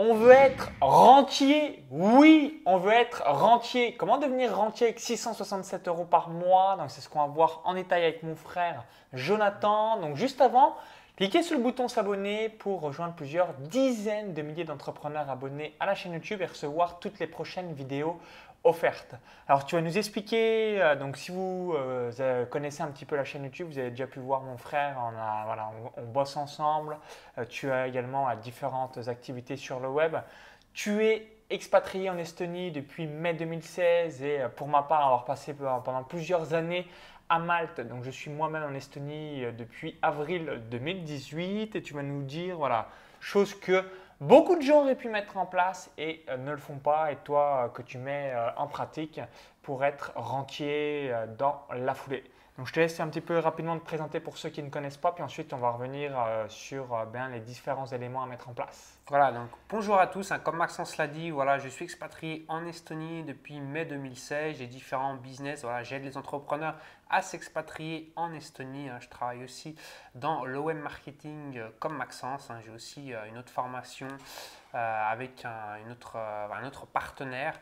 On veut être rentier. Oui, on veut être rentier. Comment devenir rentier avec 667 euros par mois? Donc, c'est ce qu'on va voir en détail avec mon frère Jonathan. Donc, juste avant, cliquez sur le bouton s'abonner pour rejoindre plusieurs dizaines de milliers d'entrepreneurs abonnés à la chaîne YouTube et recevoir toutes les prochaines vidéos offerte. Alors tu vas nous expliquer, euh, donc si vous euh, connaissez un petit peu la chaîne YouTube, vous avez déjà pu voir mon frère, on, a, bosse ensemble, euh, tu as également différentes activités sur le web. Tu es expatrié en Estonie depuis mai 2016 et pour ma part avoir passé pendant plusieurs années à Malte, donc je suis moi-même en Estonie depuis avril 2018 et tu vas nous dire, voilà, chose que beaucoup de gens auraient pu mettre en place et euh, ne le font pas et toi euh, que tu mets euh, en pratique pour être rentier dans la foulée. Donc je te laisse un petit peu rapidement te présenter pour ceux qui ne connaissent pas, puis ensuite on va revenir sur ben, les différents éléments à mettre en place. Voilà, donc bonjour à tous. Hein, comme Maxence l'a dit, voilà, je suis expatrié en Estonie depuis mai 2016. J'ai différents business. Voilà, j'aide les entrepreneurs à s'expatrier en Estonie. Hein. Je travaille aussi dans le web marketing comme Maxence. Hein. J'ai aussi une autre formation euh, avec un, autre, euh, un autre partenaire.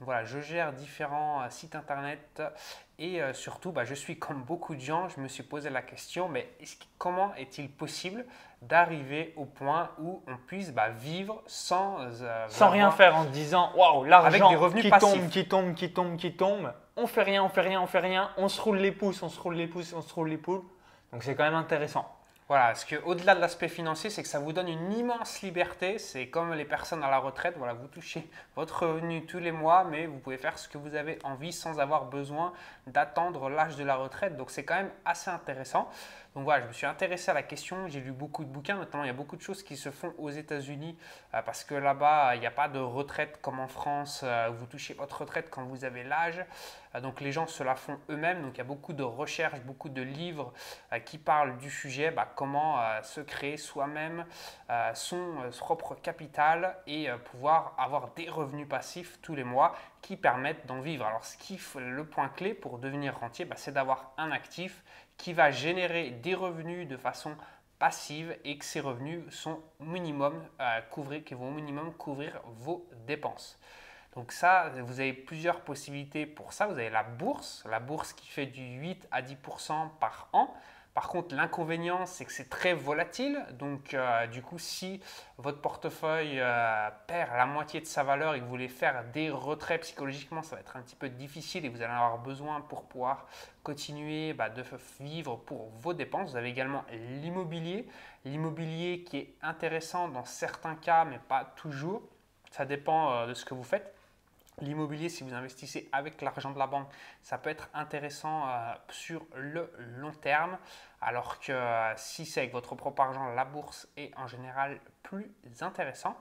voilà, je gère différents euh, sites internet et surtout, bah, je suis comme beaucoup de gens, je me suis posé la question, mais comment est-il possible d'arriver au point où on puisse bah, vivre sans sans rien faire en se disant waouh l'argent qui tombe qui tombe qui tombe qui tombe on fait rien on fait rien on fait rien on se roule les pouces on se roule les pouces on se roule les poules donc c'est quand même intéressant voilà, ce que au-delà de l'aspect financier, c'est que ça vous donne une immense liberté. C'est comme les personnes à la retraite. Voilà, vous touchez votre revenu tous les mois, mais vous pouvez faire ce que vous avez envie sans avoir besoin d'attendre l'âge de la retraite. Donc c'est quand même assez intéressant. Donc voilà, je me suis intéressé à la question, j'ai lu beaucoup de bouquins, notamment il y a beaucoup de choses qui se font aux États-Unis euh, parce que là-bas, il n'y a pas de retraite comme en France, euh, vous touchez votre retraite quand vous avez l'âge. Euh, donc les gens se la font eux-mêmes, donc il y a beaucoup de recherches, beaucoup de livres qui parlent du sujet, bah, comment se créer soi-même son propre capital et pouvoir avoir des revenus passifs tous les mois qui permettent d'en vivre. Alors le point clé pour devenir rentier, bah, c'est d'avoir un actif qui va générer des revenus de façon passive et que ces revenus sont minimum euh, couvrir, qui vont au minimum couvrir vos dépenses. Donc ça, vous avez plusieurs possibilités pour ça. Vous avez la bourse, la bourse qui fait du 8 à 10% par an. Par contre, l'inconvénient, c'est que c'est très volatile. Donc, euh, du coup, si votre portefeuille euh, perd la moitié de sa valeur et que vous voulez faire des retraits psychologiquement, ça va être un petit peu difficile et vous allez en avoir besoin pour pouvoir continuer bah, de vivre pour vos dépenses. Vous avez également l'immobilier. L'immobilier qui est intéressant dans certains cas, mais pas toujours. Ça dépend euh, de ce que vous faites. L'immobilier, si vous investissez avec l'argent de la banque, ça peut être intéressant euh, sur le long terme, alors que euh, si c'est avec votre propre argent, la bourse est en général plus intéressant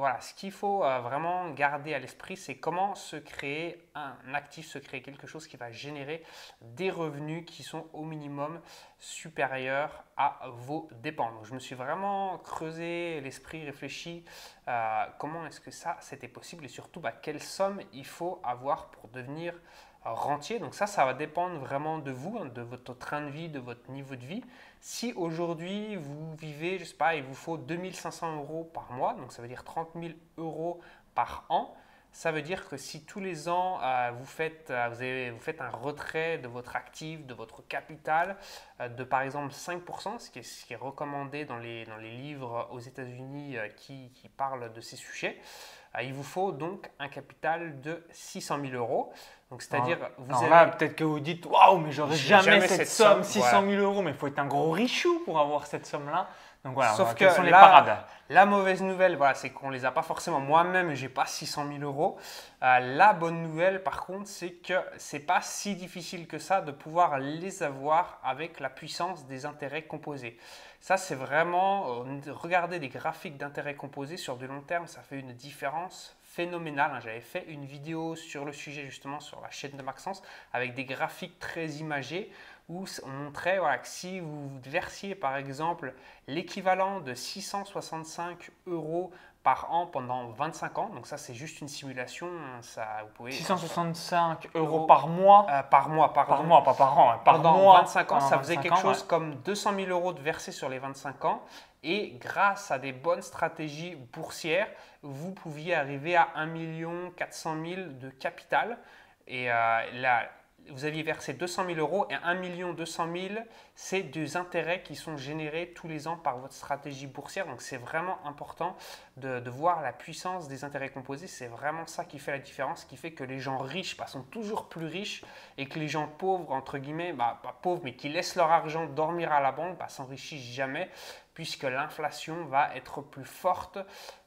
voilà, ce qu'il faut euh, vraiment garder à l'esprit, c'est comment se créer un actif, se créer quelque chose qui va générer des revenus qui sont au minimum supérieurs à vos dépenses. je me suis vraiment creusé l'esprit, réfléchi euh, comment est-ce que ça c'était possible et surtout bah, quelle somme il faut avoir pour devenir rentier. Donc ça, ça va dépendre vraiment de vous, hein, de votre train de vie, de votre niveau de vie. Si aujourd'hui vous vivez, je sais pas, il vous faut 2500 euros par mois, donc ça veut dire 30 000 euros par an, ça veut dire que si tous les ans euh, vous, faites, euh, vous, avez, vous, faites, un retrait de votre actif, de votre capital, euh, de par exemple 5%, ce qui est, ce qui est recommandé dans les, dans les, livres aux États-Unis qui, qui, parlent de ces sujets, il vous faut donc un capital de 600 000 euros. Donc, c'est-à-dire, vous alors là, peut-être que vous dites, waouh, mais j'aurais jamais, cette, somme, 600 000 euros, mais il faut être un gros richou pour avoir cette somme-là. Donc voilà, Sauf que sont les parades la mauvaise nouvelle, voilà, c'est qu'on ne les a pas forcément. Moi-même, j'ai pas 600 000 euros. Euh, la bonne nouvelle, par contre, c'est que c'est pas si difficile que ça de pouvoir les avoir avec la puissance des intérêts composés. Ça, c'est vraiment euh, regarder des graphiques d'intérêts composés sur du long terme, ça fait une différence phénoménal. Hein. J'avais fait une vidéo sur le sujet justement sur la chaîne de Maxence avec des graphiques très imagés où on montrait voilà, que si vous versiez par exemple l'équivalent de 665 euros par an pendant 25 ans. Donc ça, c'est juste une simulation. Ça, vous pouvez, 665 euros par mois euh, Par mois, par mois, pas par an. Hein, par pendant mois, 25 ans, ça faisait quelque chose comme 200 000 euros de versés sur les 25 ans. Et grâce à des bonnes stratégies boursières, vous pouviez arriver à 1 400 000 de capital. Et euh, là, vous aviez versé 200 000 euros et 1 200 000, c'est des intérêts qui sont générés tous les ans par votre stratégie boursière. Donc c'est vraiment important de, voir la puissance des intérêts composés. C'est vraiment ça qui fait la différence, qui fait que les gens riches bah, sont toujours plus riches et que les gens pauvres, entre guillemets, bah, pas pauvres, mais qui laissent leur argent dormir à la banque, bah, s'enrichissent jamais puisque l'inflation va être plus forte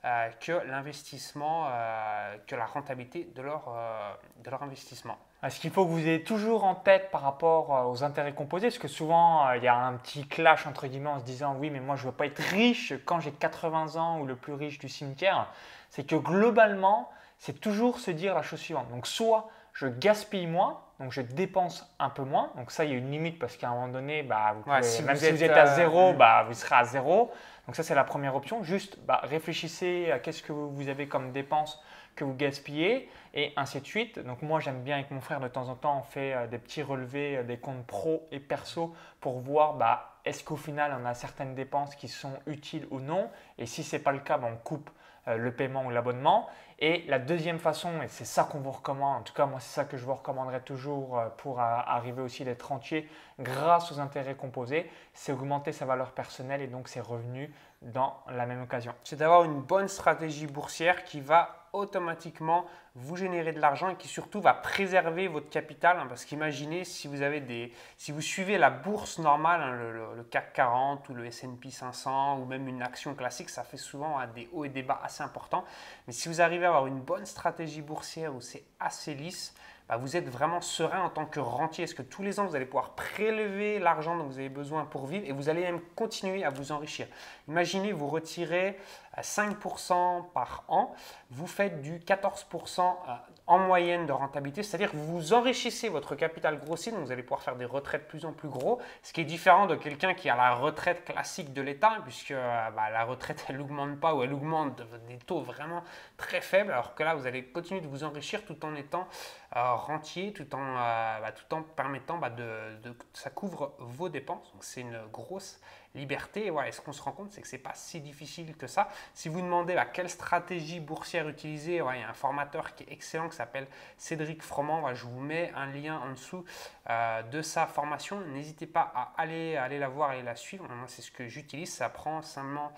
euh, que l'investissement, euh, que la rentabilité de leur, euh, de leur investissement. Ce qu'il faut que vous ayez toujours en tête par rapport aux intérêts composés, parce que souvent il y a un petit clash entre guillemets en se disant oui mais moi je ne veux pas être riche quand j'ai 80 ans ou le plus riche du cimetière, c'est que globalement c'est toujours se dire la chose suivante. Donc soit je gaspille moins, donc je dépense un peu moins. Donc ça, il y a une limite parce qu'à un moment donné, bah, même si vous êtes à zéro, bah, vous serez à zéro. Donc ça, c'est la première option. Juste bah, réfléchissez à qu'est-ce que vous avez comme dépenses vous gaspillez et ainsi de suite. Donc moi, j'aime bien avec mon frère, de temps en temps, on fait euh, des petits relevés euh, des comptes pro et perso pour voir bah, est-ce qu'au final, on a certaines dépenses qui sont utiles ou non. Et si ce n'est pas le cas, bah, on coupe euh, le paiement ou l'abonnement. Et la deuxième façon, et c'est ça qu'on vous recommande, en tout cas moi c'est ça que je vous recommanderais toujours pour arriver aussi d'être entier grâce aux intérêts composés, c'est augmenter sa valeur personnelle et donc ses revenus dans la même occasion. C'est d'avoir une bonne stratégie boursière qui va automatiquement vous générer de l'argent et qui surtout va préserver votre capital. Hein, parce qu'imaginez si vous avez des, si vous suivez la bourse normale, hein, le, CAC 40 ou le S&P 500 ou même une action classique, ça fait souvent des hauts et des bas assez importants. Mais si vous arrivez à avoir une bonne stratégie boursière où c'est assez lisse, bah, vous êtes vraiment serein en tant que rentier. Est-ce que tous les ans, vous allez pouvoir prélever l'argent dont vous avez besoin pour vivre et vous allez même continuer à vous enrichir? Imaginez, vous retirez 5% par an, vous faites du 14% euh, en moyenne de rentabilité, c'est-à-dire que vous enrichissez votre capital grossier, donc vous allez pouvoir faire des retraites plus en plus gros, ce qui est différent de quelqu'un qui a la retraite classique de l'État, puisque euh, bah, la retraite, elle n'augmente pas ou elle augmente des taux vraiment très faibles, alors que là, vous allez continuer de vous enrichir tout en étant euh, rentier, tout en, bah, tout en permettant bah, de, de, ça couvre vos dépenses. Donc c'est une grosse liberté. Et ce qu'on se rend compte, c'est que ce n'est pas si difficile que ça. Si vous demandez quelle stratégie boursière utiliser, il y a un formateur qui est excellent qui s'appelle Cédric Froment. je vous mets un lien en dessous euh, de sa formation. N'hésitez pas à aller, aller la voir et la suivre. C'est ce que j'utilise. Ça prend simplement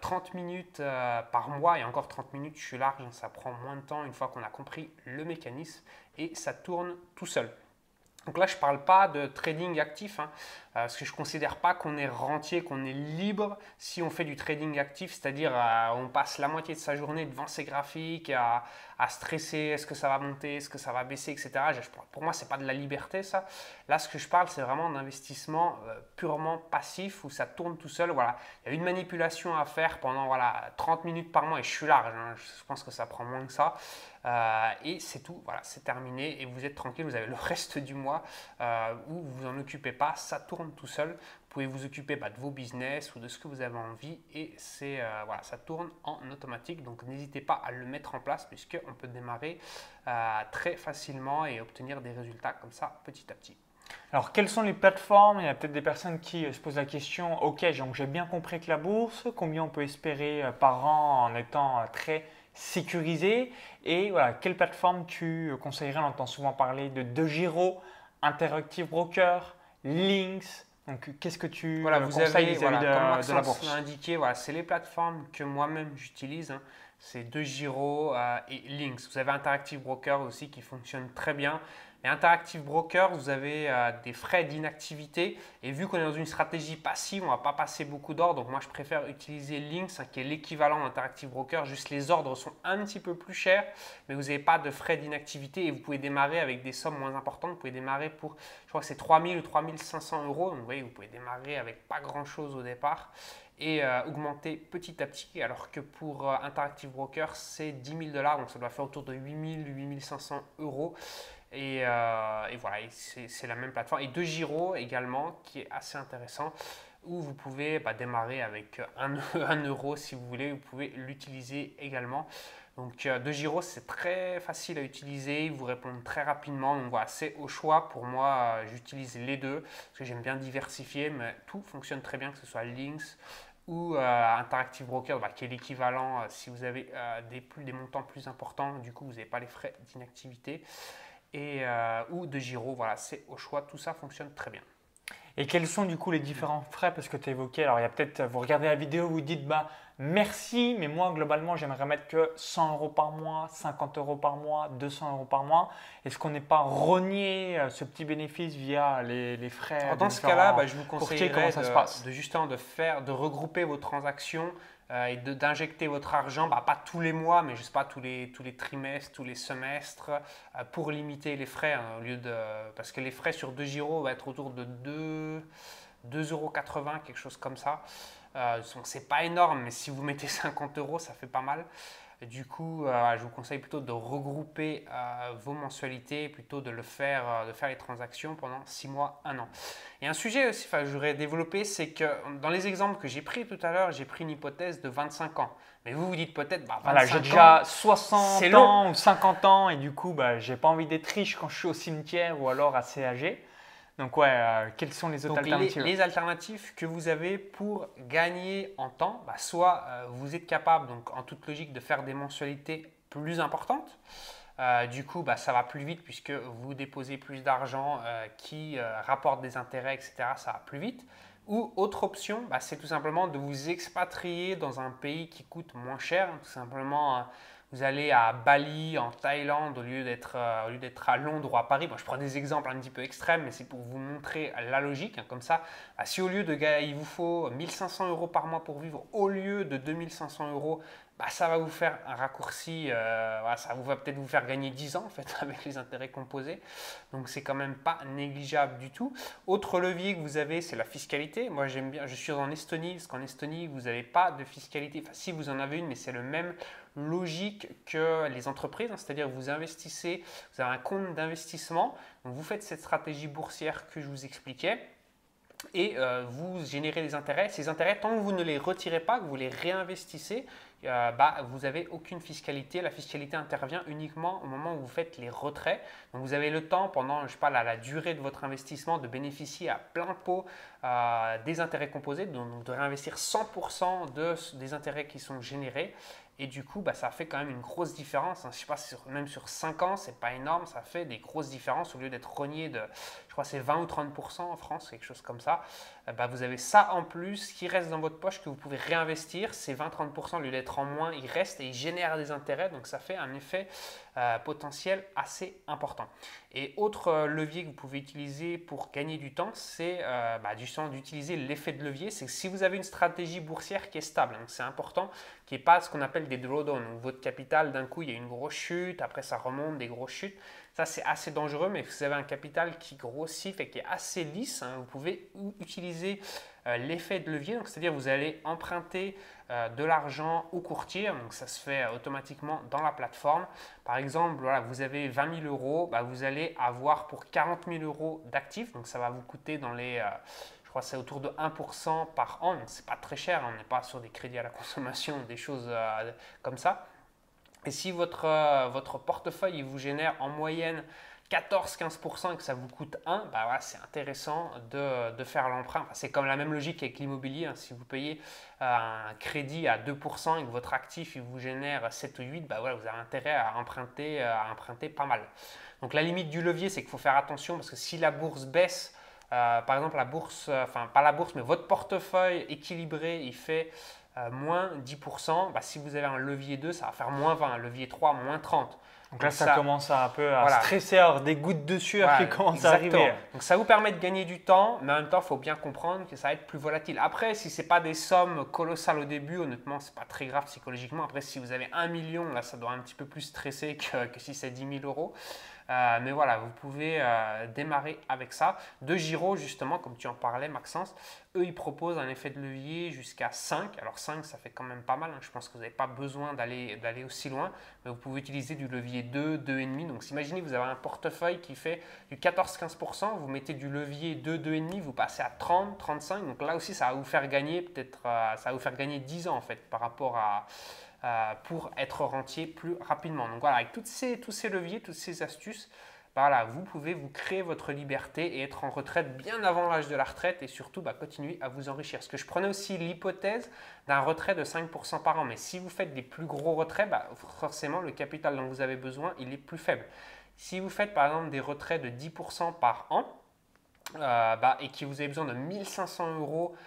30 euh, minutes euh, par mois et encore 30 minutes, je suis large. Ça prend moins de temps une fois qu'on a compris le mécanisme et ça tourne tout seul. Donc là, je ne parle pas de trading actif, hein, euh, parce que je ne considère pas qu'on est rentier, qu'on est libre si on fait du trading actif, c'est-à-dire euh, on passe la moitié de sa journée devant ses graphiques, à, stresser, est-ce que ça va monter, est-ce que ça va baisser, etc. pour moi, ce n'est pas de la liberté, ça. Là, ce que je parle, c'est vraiment d'investissement euh, purement passif, où ça tourne tout seul. Voilà. Il y a une manipulation à faire pendant voilà, 30 minutes par mois, et je suis large, hein. je pense que ça prend moins que ça. et c'est tout, voilà, c'est terminé, et vous êtes tranquille, vous avez le reste du mois où vous vous en occupez pas, ça tourne tout seul. Vous pouvez vous occuper bah, de vos business ou de ce que vous avez envie et c'est euh, voilà, ça tourne en automatique. Donc n'hésitez pas à le mettre en place puisqu'on peut démarrer euh, très facilement et obtenir des résultats comme ça petit à petit. Alors, quelles sont les plateformes? Il y a peut-être des personnes qui euh, se posent la question, ok, j'ai bien compris que la bourse, combien on peut espérer par an en étant très sécurisé? Et voilà, quelle plateforme tu conseillerais? On entend souvent parler de De Giro, Interactive Broker, Links. Donc, qu'est-ce que tu voilà, vous conseilles avez, voilà, de, la bourse indiqué, voilà, c'est les plateformes que moi-même j'utilise. Hein. C'est DeGiro euh, et Links. Vous avez Interactive Broker aussi qui fonctionne très bien. Et Interactive Broker, vous avez euh, des frais d'inactivité. Et vu qu'on est dans une stratégie passive, on ne va pas passer beaucoup d'ordres. Donc moi, je préfère utiliser Lynx, hein, qui est l'équivalent d'Interactive Broker. Juste les ordres sont un petit peu plus chers, mais vous n'avez pas de frais d'inactivité et vous pouvez démarrer avec des sommes moins importantes. Vous pouvez démarrer pour, je crois que c'est 3000 ou 3500 euros. Donc vous voyez, vous pouvez démarrer avec pas grand-chose au départ et euh, augmenter petit à petit. Alors que pour euh, Interactive Broker, c'est 10 000 dollars, donc ça doit faire autour de 8000, 8500 euros. Euh, et, voilà, c'est la même plateforme. Et de Giro également, qui est assez intéressant. ou vous pouvez bah, démarrer avec 1 euro si vous voulez, vous pouvez l'utiliser également. Donc euh, de Giro, c'est très facile à utiliser, ils vous répondent très rapidement. Donc voilà, c'est au choix. Pour moi, euh, j'utilise les deux parce que j'aime bien diversifier, mais tout fonctionne très bien, que ce soit Lynx ou euh, Interactive Broker, bah, qui est l'équivalent si vous avez des montants plus importants. Du coup, vous n'avez pas les frais d'inactivité. Et, ou de Giro, voilà, c'est au choix. Tout ça fonctionne très bien. Et quels sont du coup les différents frais? Parce que tu as évoqué, alors il y a peut-être, vous regardez la vidéo, vous dites, bah merci, mais moi globalement j'aimerais mettre que 100 euros par mois, 50 euros par mois, 200 euros par mois. Est-ce qu'on n'est pas renié euh, ce petit bénéfice via les, frais Dans ce cas-là, bah, je vous conseille de, de, justement de faire, de regrouper vos transactions euh, et d'injecter votre argent, bah, pas tous les mois, mais je sais pas, tous les, trimestres, tous les semestres, euh, pour limiter les frais, hein, lieu de, parce que les frais sur 2 gyros vont être autour de 2, 2,80 euros, quelque chose comme ça. Euh, c'est pas énorme, mais si vous mettez 50 euros, ça fait pas mal. Du coup, euh, je vous conseille plutôt de regrouper euh, vos mensualités, plutôt de le faire, euh, de faire les transactions pendant 6 mois, 1 an. Et un sujet aussi que je voudrais développer, c'est que dans les exemples que j'ai pris tout à l'heure, j'ai pris une hypothèse de 25 ans. Mais vous vous dites peut-être, bah, voilà, j'ai déjà 60 ans ou 50 ans et du coup, bah, j'ai pas envie d'être riche quand je suis au cimetière ou alors assez âgé. Donc ouais, euh, quelles sont les autres alternatives les, alternatives que vous avez pour gagner en temps, bah, soit euh, vous êtes capable, donc en toute logique, de faire des mensualités plus importantes. Euh, du coup, bah, ça va plus vite puisque vous déposez plus d'argent qui rapporte des intérêts, etc. Ça va plus vite. Ou autre option, bah, c'est tout simplement de vous expatrier dans un pays qui coûte moins cher, tout simplement vous allez à Bali, en Thaïlande, au lieu d'être euh, à Londres ou à Paris. Bon, je prends des exemples un petit peu extrêmes, mais c'est pour vous montrer la logique. Hein. comme ça, bah, si au lieu de il vous faut 1500 euros par mois pour vivre, au lieu de 2500 euros, bah, ça va vous faire un raccourci, euh, ça va peut-être vous faire gagner 10 ans en fait avec les intérêts composés. Donc c'est quand même pas négligeable du tout. Autre levier que vous avez, c'est la fiscalité. Moi j'aime bien, je suis en Estonie, parce qu'en Estonie vous n'avez pas de fiscalité. Enfin si vous en avez une, mais c'est le même logique que les entreprises, hein. c'est-à-dire vous investissez, vous avez un compte d'investissement, vous faites cette stratégie boursière que je vous expliquais et euh, vous générez des intérêts. Ces intérêts, tant que vous ne les retirez pas, que vous les réinvestissez, euh, bah, vous n'avez aucune fiscalité. La fiscalité intervient uniquement au moment où vous faites les retraits. Donc vous avez le temps, pendant je sais pas, la, durée de votre investissement, de bénéficier à plein pot euh, des intérêts composés, donc de réinvestir 100% de, des intérêts qui sont générés. Et du coup, bah, ça fait quand même une grosse différence. Hein. Je sais pas, même sur 5 ans, c'est pas énorme, ça fait des grosses différences. Au lieu d'être rogné de, crois c'est 20 ou 30% en France, quelque chose comme ça, euh, bah, vous avez ça en plus qui reste dans votre poche que vous pouvez réinvestir. Ces 20-30%, au lieu d'être en moins, ils restent et ils génèrent des intérêts. Donc ça fait un effet euh, potentiel assez important. Et autre euh, levier que vous pouvez utiliser pour gagner du temps, c'est euh, bah, d'utiliser l'effet de levier. C'est que si vous avez une stratégie boursière qui est stable, donc c'est important qu'il n'y ait pas ce qu'on appelle des drawdowns. Votre capital, d'un coup, il y a une grosse chute, après ça remonte, des grosses chutes. Ça, c'est assez dangereux, mais si vous avez un capital qui grossit et qui est assez lisse, hein, vous pouvez utiliser euh, l'effet de levier, c'est-à-dire vous allez emprunter euh, de l'argent au courtier, donc ça se fait euh, automatiquement dans la plateforme. Par exemple, voilà, vous avez 20 000 euros, bah, vous allez avoir pour 40 000 euros d'actifs, donc ça va vous coûter dans les, je crois c'est autour de 1% par an, donc c'est pas très cher, on n'est pas sur des crédits à la consommation, des choses comme ça. Et si votre, votre portefeuille il vous génère en moyenne 14-15% et que ça vous coûte 1, bah c'est intéressant de, faire l'emprunt. c'est comme la même logique avec l'immobilier. Hein. Si vous payez euh, un crédit à 2% et que votre actif il vous génère 7 ou 8, bah vous avez intérêt à emprunter, euh, à emprunter pas mal. Donc la limite du levier, c'est qu'il faut faire attention parce que si la bourse baisse, euh, par exemple la bourse, enfin pas la bourse, mais votre portefeuille équilibré, il fait moins 10%, bah, si vous avez un levier 2, ça va faire moins 20, un levier 3, moins 30. Donc là, ça, commence à un peu à stresser, à avoir des gouttes de sueur qui commencent à arriver. Donc ça vous permet de gagner du temps, mais en même temps, il faut bien comprendre que ça va être plus volatile. Après, si ce n'est pas des sommes colossales au début, honnêtement, ce n'est pas très grave psychologiquement. Après, si vous avez un million, là, ça doit un petit peu plus stresser que, que si c'est 10 000 euros. Euh, mais voilà, vous pouvez euh, démarrer avec ça. De Giro, justement, comme tu en parlais, Maxence, eux, ils proposent un effet de levier jusqu'à 5. Alors 5, ça fait quand même pas mal. Hein. Je pense que vous n'avez pas besoin d'aller aussi loin. Mais vous pouvez utiliser du levier levier 2, 2,5. Donc imaginez, vous avez un portefeuille qui fait du 14-15%, vous mettez du levier 2, 2,5, vous passez à 30, 35. Donc là aussi, ça va vous faire gagner peut-être, euh, ça va vous faire gagner 10 ans en fait par rapport à, pour être rentier plus rapidement. Donc voilà, avec ces, tous ces leviers, toutes ces astuces, voilà, vous pouvez vous créer votre liberté et être en retraite bien avant l'âge de la retraite et surtout bah, continuer à vous enrichir. Parce que je prenais aussi l'hypothèse d'un retrait de 5% par an. Mais si vous faites des plus gros retraits, bah, forcément le capital dont vous avez besoin, il est plus faible. Si vous faites par exemple des retraits de 10% par an euh, bah, et que vous avez besoin de 1500 euros euh,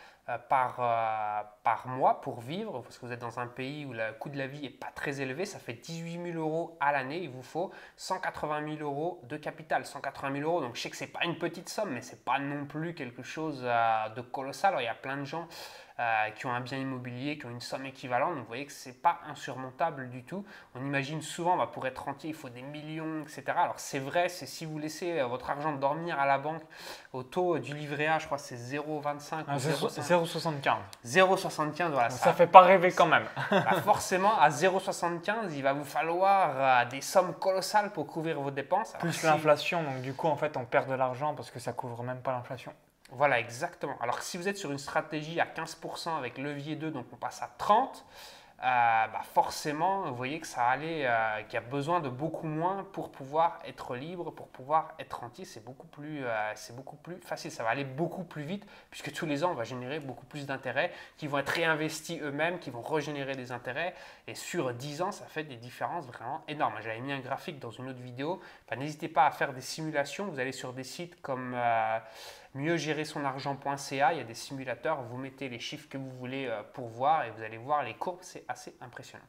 par, euh, par mois pour vivre, parce que vous êtes dans un pays où le coût de la vie n'est pas très élevé, ça fait 18 000 euros à l'année, il vous faut 180 000 euros de capital. 180 000 euros, donc je sais que ce n'est pas une petite somme, mais ce n'est pas non plus quelque chose de colossal. Alors, il y a plein de gens euh, qui ont un bien immobilier, qui ont une somme équivalente. Donc vous voyez que ce n'est pas insurmontable du tout. On imagine souvent, bah, pour être rentier, il faut des millions, etc. Alors c'est vrai, c'est si vous laissez euh, votre argent dormir à la banque au taux du livret A, je crois que c'est 0,25 0,75. 0,75, voilà. ça ne fait pas rêver quand même. Bah, forcément, à 0,75, il va vous falloir euh, des sommes colossales pour couvrir vos dépenses. Plus l'inflation, donc du coup, en fait, on perd de l'argent parce que ça couvre même pas l'inflation. Voilà, exactement. Alors si vous êtes sur une stratégie à 15% avec levier 2, donc on passe à 30%, euh, bah forcément, vous voyez que ça euh, qu'il y a besoin de beaucoup moins pour pouvoir être libre, pour pouvoir être rentier. C'est beaucoup plus, euh, c'est beaucoup plus facile. Ça va aller beaucoup plus vite puisque tous les ans, on va générer beaucoup plus d'intérêts qui vont être réinvestis eux-mêmes, qui vont régénérer des intérêts. Et sur 10 ans, ça fait des différences vraiment énormes. J'avais mis un graphique dans une autre vidéo. N'hésitez pas à faire des simulations. Vous allez sur des sites comme mieux gérer son argent.ca, il y a des simulateurs, vous mettez les chiffres que vous voulez euh, pour voir et vous allez voir les courbes, c'est assez impressionnant.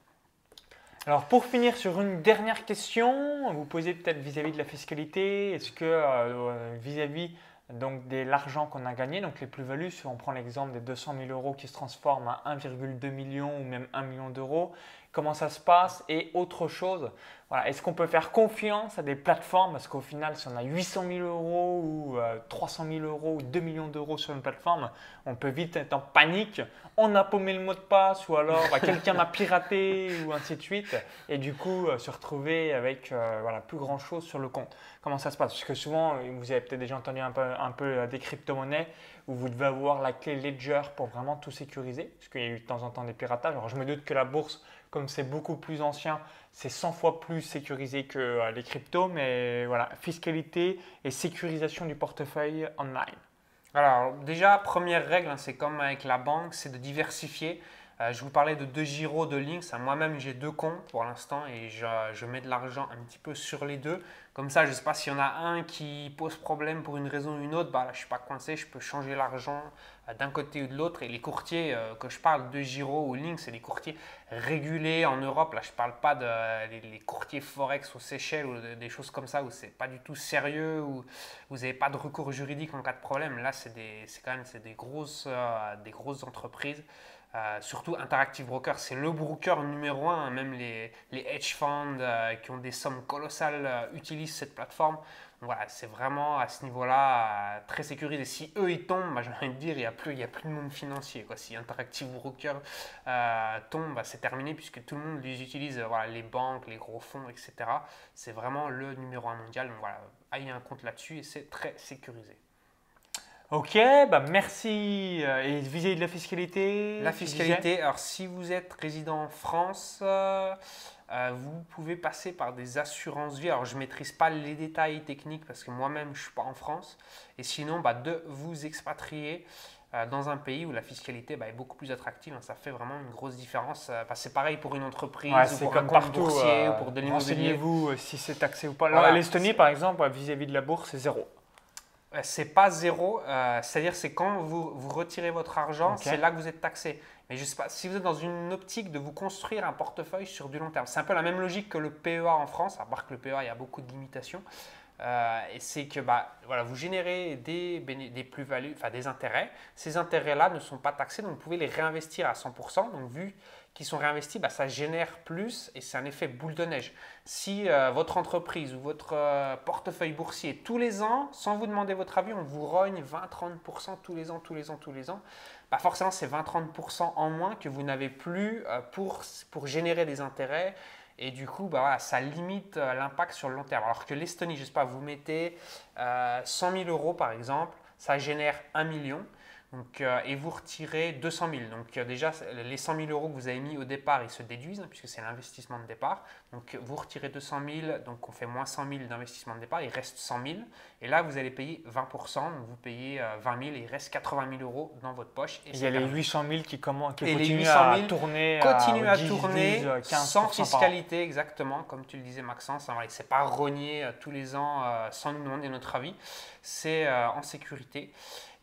Alors pour finir sur une dernière question, vous posez peut-être vis-à-vis de la fiscalité, est-ce que euh, vis-à-vis donc de l'argent qu'on a gagné, donc les plus-values, si on prend l'exemple des 200 000 euros qui se transforment à 1,2 million ou même 1 million d'euros, comment ça se passe et autre chose. Voilà, Est-ce qu'on peut faire confiance à des plateformes? Parce qu'au final, si on a 800 000 euros ou 300 euh, 000 euros ou 2 millions d'euros sur une plateforme, on peut vite être en panique. On a paumé le mot de passe ou alors bah, quelqu'un m'a piraté ou ainsi de suite. Et du coup, euh, se retrouver avec euh, voilà, plus grand chose sur le compte. Comment ça se passe? Parce que souvent, vous avez peut-être déjà entendu un peu, un peu des crypto-monnaies où vous devez avoir la clé Ledger pour vraiment tout sécuriser. Parce qu'il y a eu de temps en temps des piratages. Alors je me doute que la bourse comme c'est beaucoup plus ancien, c'est 100 fois plus sécurisé que euh, les cryptos, mais voilà, fiscalité et sécurisation du portefeuille online. Alors déjà, première règle, hein, c'est comme avec la banque, c'est de diversifier. Euh, je vous parlais de deux gyros de Lynx. Moi-même, j'ai deux comptes pour l'instant et je, mets de l'argent un petit peu sur les deux. Comme ça, je ne sais pas s'il y en a un qui pose problème pour une raison ou une autre. Bah, je ne suis pas coincé, je peux changer l'argent d'un côté ou de l'autre. Et les courtiers, euh, que je parle de Giro ou Link, c'est des courtiers régulés en Europe. Là, je ne parle pas des les, courtiers Forex aux Seychelles ou des choses comme ça où c'est pas du tout sérieux, où vous n'avez pas de recours juridique en cas de problème. Là, c'est quand même des grosses, euh, des grosses entreprises. surtout Interactive Broker, c'est le broker numéro un. Même les, les hedge funds qui ont des sommes colossales utilisent cette plateforme voilà, c'est vraiment à ce niveau-là euh, très sécurisé. Si eux ils tombent, bah, j'ai envie de dire, il n'y a, plus, a plus de monde financier. Quoi. Si Interactive Broker euh, tombe, bah, c'est terminé puisque tout le monde les utilise, voilà, les banques, les gros fonds, etc. C'est vraiment le numéro un mondial. Donc voilà, ayez un compte là-dessus et c'est très sécurisé. Ok, bah merci. Euh, et vis de la fiscalité La fiscalité, alors si vous êtes résident en France, euh, vous pouvez passer par des assurances vie. Alors, je ne maîtrise pas les détails techniques parce que moi-même, je ne suis pas en France. Et sinon, bah, de vous expatrier euh, dans un pays où la fiscalité bah, est beaucoup plus attractive. Hein. ça fait vraiment une grosse différence. Euh, bah, c'est pareil pour une entreprise, ou pour comme un compte boursier, ou pour de l'immobilier. vous si c'est taxé ou pas. L'Estonie, par exemple, vis-à-vis de la bourse, c'est zéro. C'est pas zéro, c'est-à-dire c'est quand vous, vous retirez votre argent, c'est là que vous êtes taxé. Mais je sais pas, si vous êtes dans une optique de vous construire un portefeuille sur du long terme, c'est un peu la même logique que le PEA en France, à part que le PEA, il y a beaucoup de limitations. Euh, et c'est que bah, voilà, vous générez des, des plus-values, enfin des intérêts. Ces intérêts-là ne sont pas taxés, donc vous pouvez les réinvestir à 100%. Donc vu qu'ils sont réinvestis, bah, ça génère plus et c'est un effet boule de neige. Si euh, votre entreprise ou votre euh, portefeuille boursier, tous les ans, sans vous demander votre avis, on vous rogne 20-30% tous les ans, tous les ans, tous les ans, bah forcément c'est 20-30% en moins que vous n'avez plus euh, pour, pour générer des intérêts. Et du coup, bah ça limite l'impact sur le long terme. Alors que l'Estonie, je ne sais pas, vous mettez 100 000 euros par exemple, ça génère 1 million. Donc, euh, et vous retirez 200 000. Donc euh, déjà, les 100 000 euros que vous avez mis au départ, ils se déduisent hein, puisque c'est l'investissement de départ. Donc vous retirez 200 000, donc on fait moins 100 000 d'investissement de départ, il reste 100 000. Et là, vous allez payer 20 donc vous payez 20 000 et il reste 80 000 euros dans votre poche. Et il y a les 800 000 qui, comment, qui et continuent à tourner, continuent à, tourner sans fiscalité, exactement, comme tu le disais Maxence. Hein, c'est pas rogner euh, tous les ans sans nous demander notre avis, c'est en sécurité.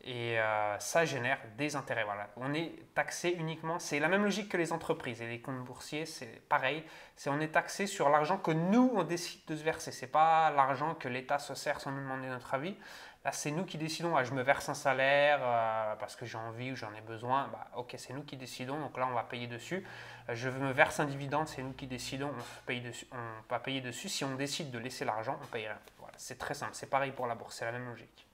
Et euh, ça génère des intérêts. On est taxé uniquement, c'est la même logique que les entreprises et les comptes boursiers, c'est pareil. On est taxé sur l'argent que nous on décide de se verser. C'est pas l'argent que l'État se sert sans nous demander notre avis. Là, c'est nous qui décidons. Ah, je me verse un salaire euh, parce que j'ai envie ou j'en ai besoin. Bah, ok, c'est nous qui décidons. Donc là, on va payer dessus. Euh, je me verse un dividende, c'est nous qui décidons. On paye dessus. On va payer dessus. Si on décide de laisser l'argent, on paye rien. Voilà, c'est très simple. C'est pareil pour la bourse. C'est la même logique.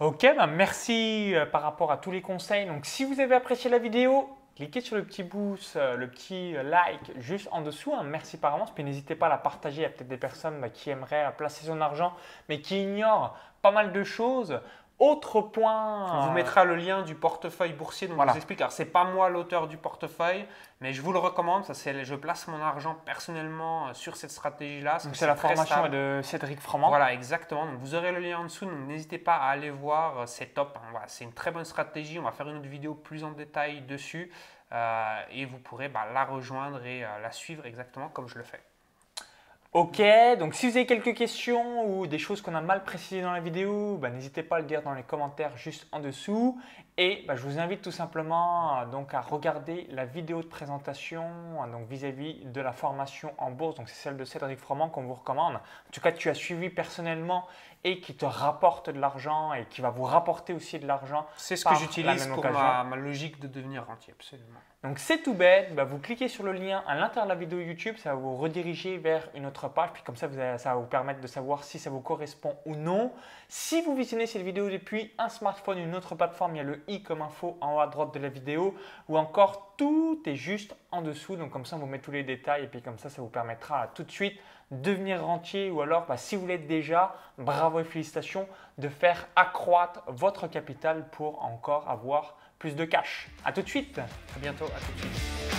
Ok, bah merci euh, par rapport à tous les conseils. Donc si vous avez apprécié la vidéo, cliquez sur le petit boost, euh, le petit euh, like juste en dessous. Hein. Merci par avance. Puis n'hésitez pas à la partager. Il y a peut-être des personnes bah, qui aimeraient placer son argent, mais qui ignorent pas mal de choses. Autre point. On vous mettra le lien du portefeuille boursier dont je vous explique. Alors, ce n'est pas moi l'auteur du portefeuille, mais je vous le recommande. Ça, c'est, je place mon argent personnellement euh, sur cette stratégie-là. c'est, la formation de Cédric Froment. Voilà, exactement. Donc, vous aurez le lien en dessous. Donc, n'hésitez pas à aller voir. Euh, c'est top. Hein. c'est une très bonne stratégie. On va faire une autre vidéo plus en détail dessus. Euh, et vous pourrez bah, la rejoindre et la suivre exactement comme je le fais. Ok, donc si vous avez quelques questions ou des choses qu'on a mal précisées dans la vidéo, bah, n'hésitez pas à le dire dans les commentaires juste en dessous. Et bah, je vous invite tout simplement euh, donc, à regarder la vidéo de présentation hein, donc vis-à-vis de la formation en bourse. Donc c'est celle de Cédric Froment qu'on vous recommande. En tout cas, tu as suivi personnellement et qui te rapporte de l'argent et qui va vous rapporter aussi de l'argent. C'est ce que j'utilise pour ma, ma logique de devenir rentier, absolument. Donc c'est tout bête, bah, vous cliquez sur le lien à l'intérieur de la vidéo YouTube, ça va vous rediriger vers une autre page, puis comme ça ça va vous permettre de savoir si ça vous correspond ou non. Si vous visionnez cette vidéo depuis un smartphone, une autre plateforme, il y a le i comme info en haut à droite de la vidéo, ou encore tout est juste en dessous, donc comme ça on vous met tous les détails, et puis comme ça ça vous permettra tout de suite devenir rentier, ou alors bah, si vous l'êtes déjà, bravo et félicitations de faire accroître votre capital pour encore avoir plus de cash. A tout de suite. À bientôt. À tout de suite.